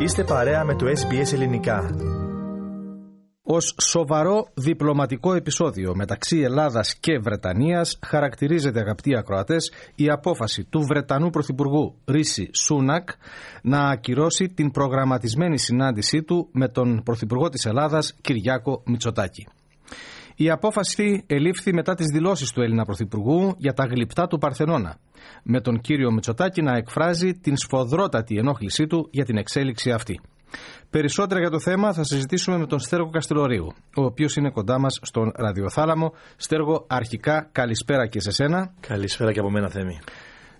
Είστε παρέα με το SBS Ελληνικά. Ως σοβαρό διπλωματικό επεισόδιο μεταξύ Ελλάδας και Βρετανίας χαρακτηρίζεται αγαπητοί ακροατές η απόφαση του Βρετανού Πρωθυπουργού Ρίση Σούνακ να ακυρώσει την προγραμματισμένη συνάντησή του με τον Πρωθυπουργό της Ελλάδας Κυριάκο Μητσοτάκη. Η απόφαση ελήφθη μετά τις δηλώσεις του Έλληνα Πρωθυπουργού για τα γλυπτά του Παρθενώνα, με τον κύριο Μητσοτάκη να εκφράζει την σφοδρότατη ενόχλησή του για την εξέλιξη αυτή. Περισσότερα για το θέμα θα συζητήσουμε με τον Στέργο Καστελορίου, ο οποίος είναι κοντά μας στον ραδιοθάλαμο. Στέργο, αρχικά καλησπέρα και σε σένα. Καλησπέρα και από μένα Θέμη.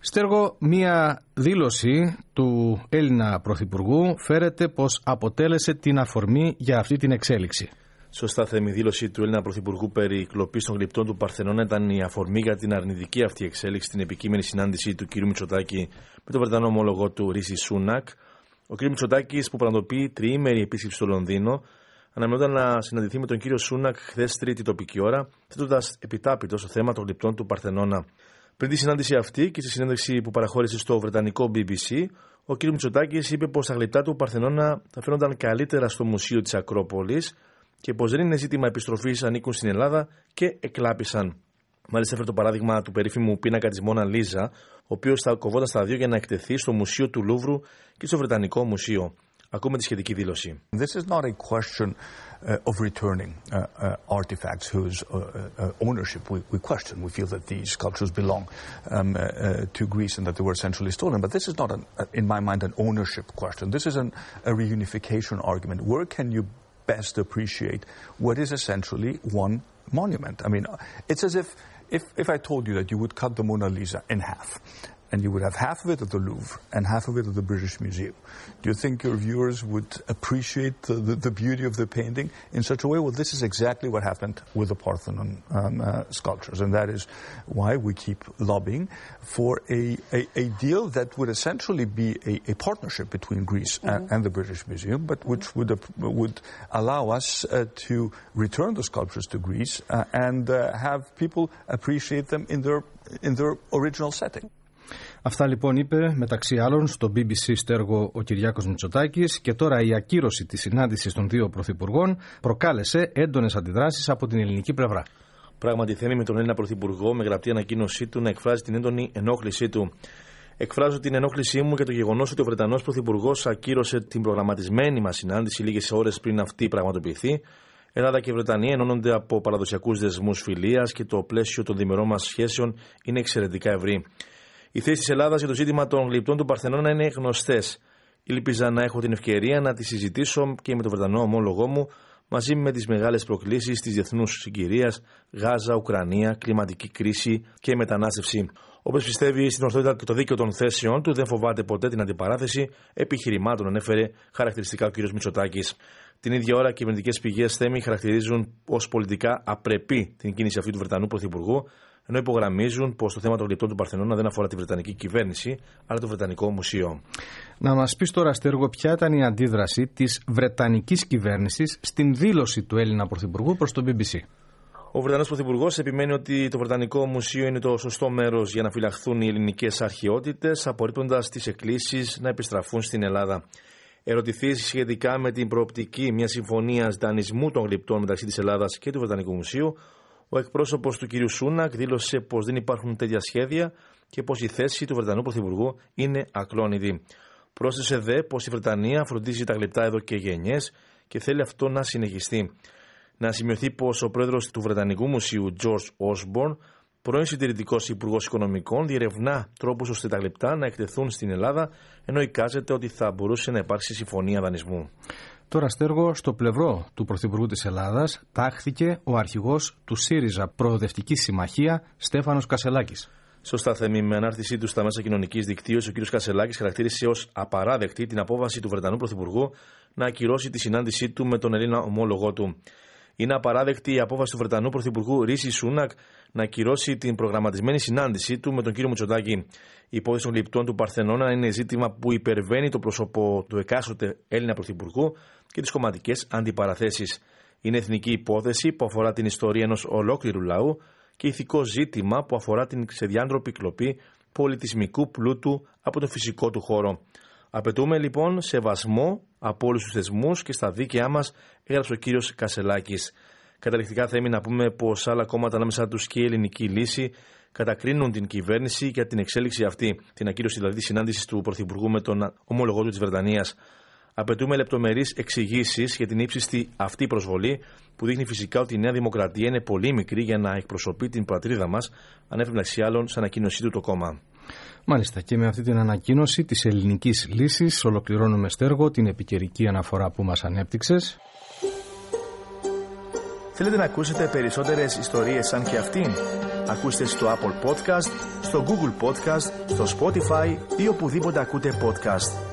Στέργο, μία δήλωση του Έλληνα Πρωθυπουργού φέρεται πως αποτέλεσε την αφορμή για αυτή την εξέλιξη. Σωστά, θέμη δήλωση του Έλληνα Πρωθυπουργού περί κλοπής των γλυπτών του Παρθενώνα ήταν η αφορμή για την αρνητική αυτή εξέλιξη στην επικείμενη συνάντηση του κ. Μητσοτάκη με τον Βρετανό ομόλογο του Ρίση Σούνακ. Ο κ. Μητσοτάκης, που πραγματοποιεί τριήμερη επίσκεψη στο Λονδίνο, αναμενόταν να συναντηθεί με τον κ. Σούνακ χθες τρίτη τοπική ώρα, θέτοντας επιτάπητο στο θέμα των γλυπτών του Παρθενώνα. Πριν τη συνάντηση αυτή και στη συνέντευξη που παραχώρησε στο βρετανικό BBC, ο κ. Μητσοτάκης είπε πως τα γλυπτά του Παρθενώνα θα φαίνονταν καλύτερα στο Μουσείο της Ακρόπολης και πω δεν είναι ζήτημα επιστροφή ανήκουν στην Ελλάδα και εκλάπησαν. Μάλιστα, έφερε το παράδειγμα του περίφημου πίνακα τη Μόνα Λίζα, ο οποίο θα κοβόταν στα δύο για να εκτεθεί στο Μουσείο του Λούβρου και στο Βρετανικό Μουσείο. Ακούμε τη σχετική δήλωση. This is not a question uh, of returning uh, uh, artifacts whose uh, uh, ownership we, we question. We feel that these sculptures belong um, uh, to Greece and that they were essentially stolen. But this is not, an, in my mind, an ownership question. This is an, a reunification argument. Where can you best appreciate what is essentially one monument. I mean, it's as if, if, if I told you that you would cut the Mona Lisa in half and you would have half of it at the Louvre and half of it at the British Museum. Do you think your viewers would appreciate the, the, the beauty of the painting in such a way? Well, this is exactly what happened with the Parthenon um, uh, sculptures, and that is why we keep lobbying for a, a, a deal that would essentially be a, a partnership between Greece mm-hmm. and, and, the British Museum, but which would, uh, would allow us uh, to return the sculptures to Greece uh, and uh, have people appreciate them in their, in their original setting. Αυτά λοιπόν είπε μεταξύ άλλων στο BBC στέργο ο Κυριάκος Μητσοτάκης και τώρα η ακύρωση της συνάντησης των δύο πρωθυπουργών προκάλεσε έντονες αντιδράσεις από την ελληνική πλευρά. Πράγματι θέλει με τον Έλληνα Πρωθυπουργό με γραπτή ανακοίνωσή του να εκφράζει την έντονη ενόχλησή του. Εκφράζω την ενόχλησή μου για το γεγονός ότι ο Βρετανός Πρωθυπουργός ακύρωσε την προγραμματισμένη μας συνάντηση λίγες ώρες πριν αυτή πραγματοποιηθεί. Ελλάδα και Βρετανία ενώνονται από παραδοσιακούς δεσμούς φιλίας και το πλαίσιο των διμερών μας σχέσεων είναι εξαιρετικά ευρύ. Οι θέσεις της Ελλάδας για το ζήτημα των γλυπτών του Παρθενώνα είναι γνωστές. Ήλπιζα να έχω την ευκαιρία να τη συζητήσω και με τον Βρετανό ομόλογό μου μαζί με τις μεγάλες προκλήσεις της διεθνούς συγκυρίας, Γάζα, Ουκρανία, κλιματική κρίση και μετανάστευση. Όπως πιστεύει στην ορθότητα και το δίκαιο των θέσεων του, δεν φοβάται ποτέ την αντιπαράθεση επιχειρημάτων, ανέφερε χαρακτηριστικά ο κ. Μητσοτάκης. Την ίδια ώρα, κυβερνητικές πηγές θέμη χαρακτηρίζουν ως πολιτικά απρεπή την κίνηση αυτή του Βρετανού Πρωθυπουργού, ενώ υπογραμμίζουν πως το θέμα των γλυπτών του Παρθενώνα δεν αφορά τη Βρετανική κυβέρνηση, αλλά το Βρετανικό Μουσείο. Να μας πεις τώρα, Στέργο, ποια ήταν η αντίδραση της Βρετανικής κυβέρνησης στην δήλωση του Έλληνα Πρωθυπουργού προς το BBC. Ο Βρετανός Πρωθυπουργός επιμένει ότι το Βρετανικό Μουσείο είναι το σωστό μέρος για να φυλαχθούν οι ελληνικές αρχαιότητες, απορρίπτοντας τις εκκλήσεις να επιστραφούν στην Ελλάδα. Ερωτηθείς σχετικά με την προοπτική μιας συμφωνίας δανεισμού των γλυπτών μεταξύ της Ελλάδας και του Βρετανικού Μουσείου, ο εκπρόσωπος του κ. Σούνακ δήλωσε πως δεν υπάρχουν τέτοια σχέδια και πως η θέση του Βρετανού Πρωθυπουργού είναι ακλόνητη. Πρόσθεσε δε πως η Βρετανία φροντίζει τα γλυπτά εδώ και γενιές και θέλει αυτό να συνεχιστεί. Να σημειωθεί πως ο πρόεδρος του Βρετανικού Μουσείου, George Osborne, πρώην συντηρητικός Υπουργός Οικονομικών, διερευνά τρόπους ώστε τα γλυπτά να εκτεθούν στην Ελλάδα, ενώ εικάζεται ότι θα μπορούσε να υπάρξει συμφωνία δανεισμού. Τώρα στέργο στο πλευρό του Πρωθυπουργού της Ελλάδας τάχθηκε ο αρχηγός του ΣΥΡΙΖΑ Προοδευτική Συμμαχία Στέφανος Κασελάκης. Σωστά, Θέμη. Με ανάρτησή του στα μέσα κοινωνικής δικτύωσης, ο κ. Κασελάκης χαρακτήρισε ως απαράδεκτη την απόβαση του Βρετανού Πρωθυπουργού να ακυρώσει τη συνάντησή του με τον Έλληνα ομόλογό του. Είναι απαράδεκτη η απόφαση του Βρετανού Πρωθυπουργού Ρίση Σούνακ να ακυρώσει την προγραμματισμένη συνάντησή του με τον κύριο Μουτσοτάκη. Η υπόθεση των λιπτών του Παρθενώνα είναι ζήτημα που υπερβαίνει το πρόσωπο του εκάστοτε Έλληνα Πρωθυπουργού και τις κομματικές αντιπαραθέσεις. Είναι εθνική υπόθεση που αφορά την ιστορία ενός ολόκληρου λαού και ηθικό ζήτημα που αφορά την ξεδιάντροπη κλοπή πολιτισμικού πλούτου από τον φυσικό του χώρο. Απαιτούμε λοιπόν σεβασμό από όλους τους θεσμούς και στα δίκαιά μας, έγραψε ο κύριος Κασελάκης. Καταληκτικά θα να πούμε πως άλλα κόμματα ανάμεσα τους και η ελληνική λύση κατακρίνουν την κυβέρνηση για την εξέλιξη αυτή, την ακύρωση δηλαδή συνάντησης του Πρωθυπουργού με τον ομολογό του της Βρετανίας. Απαιτούμε λεπτομερείς εξηγήσεις για την ύψιστη αυτή προσβολή, που δείχνει φυσικά ότι η Νέα Δημοκρατία είναι πολύ μικρή για να εκπροσωπεί την πατρίδα μας, ανέφερε μεταξύ άλλων σε ανακοίνωσή του το κόμμα. Μάλιστα και με αυτή την ανακοίνωση της ελληνικής λύσης ολοκληρώνουμε στέργο την επικαιρική αναφορά που μας ανέπτυξες. Θέλετε να ακούσετε περισσότερες ιστορίες σαν και αυτήν; Ακούστε στο Apple Podcast, στο Google Podcast, στο Spotify ή οπουδήποτε ακούτε podcast.